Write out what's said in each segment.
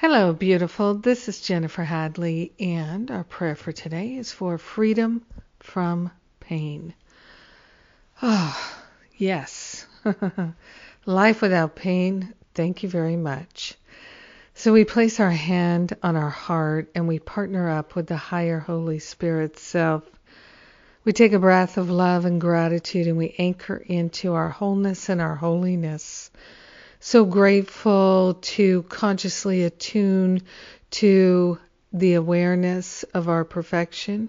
Hello, beautiful. This is Jennifer Hadley, and our prayer for today is for freedom from pain. Oh, yes. Life without pain, thank you very much. So we place our hand on our heart and we partner up with the higher Holy Spirit self. We take a breath of love and gratitude and we anchor into our wholeness and our holiness so grateful to consciously attune to the awareness of our perfection,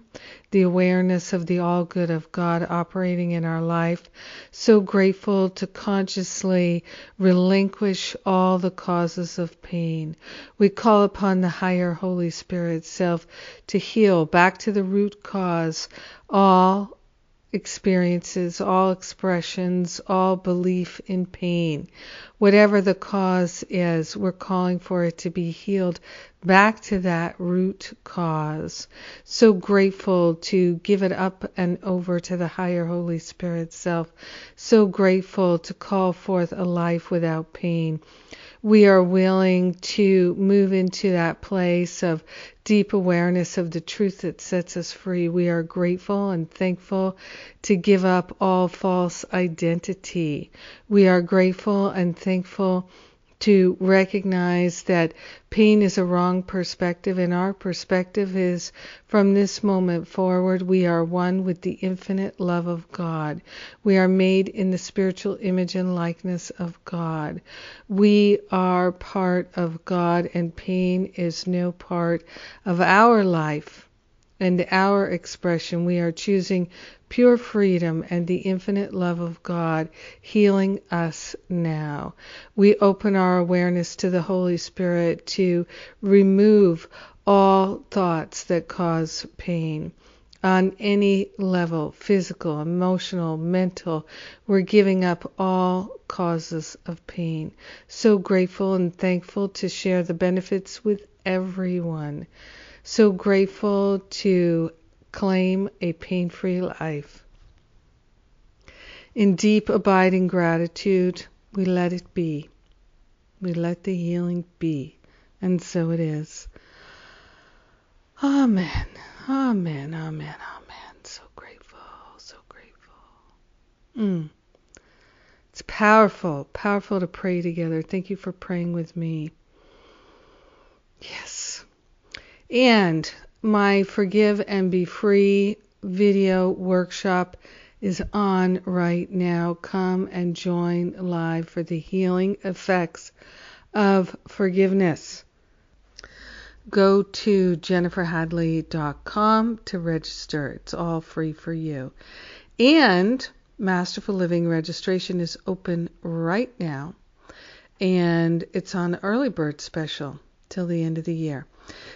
the awareness of the all good of God operating in our life. So grateful to consciously relinquish all the causes of pain. We call upon the higher Holy Spirit self to heal back to the root cause all experiences, all expressions, all belief in pain. Whatever the cause is, we're calling for it to be healed back to that root cause. So grateful to give it up and over to the higher Holy Spirit self. So grateful to call forth a life without pain we are willing to move into that place of deep awareness of the truth that sets us free. We are grateful and thankful to give up all false identity. We are grateful and thankful to recognize that pain is a wrong perspective, and our perspective is from this moment forward, we are one with the infinite love of God. We are made in the spiritual image and likeness of God. We are part of God, and pain is no part of our life and our expression. We are choosing pure freedom and the infinite love of God healing us now. We open our awareness to the Holy Spirit to remove all thoughts that cause pain on any level physical, emotional, mental. We're giving up all causes of pain. So grateful and thankful to share the benefits with everyone. So grateful to claim a pain free life. In deep, abiding gratitude, we let it be. We let the healing be. And so it is. Amen. Amen. Amen. Amen. So grateful. So grateful. Mm. It's powerful. Powerful to pray together. Thank you for praying with me. Yes. And my Forgive and Be Free video workshop is on right now. Come and join live for the healing effects of forgiveness. Go to jenniferhadley.com to register. It's all free for you. And Masterful Living registration is open right now, and it's on early bird special till the end of the year.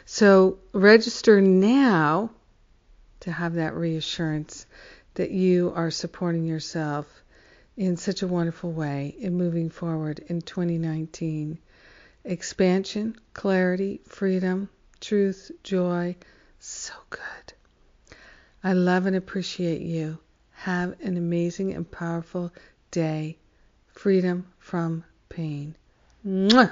So register now to have that reassurance that you are supporting yourself in such a wonderful way in moving forward in 2019. Expansion, clarity, freedom, truth, joy. So good. I love and appreciate you. Have an amazing and powerful day. Freedom from pain. Mwah!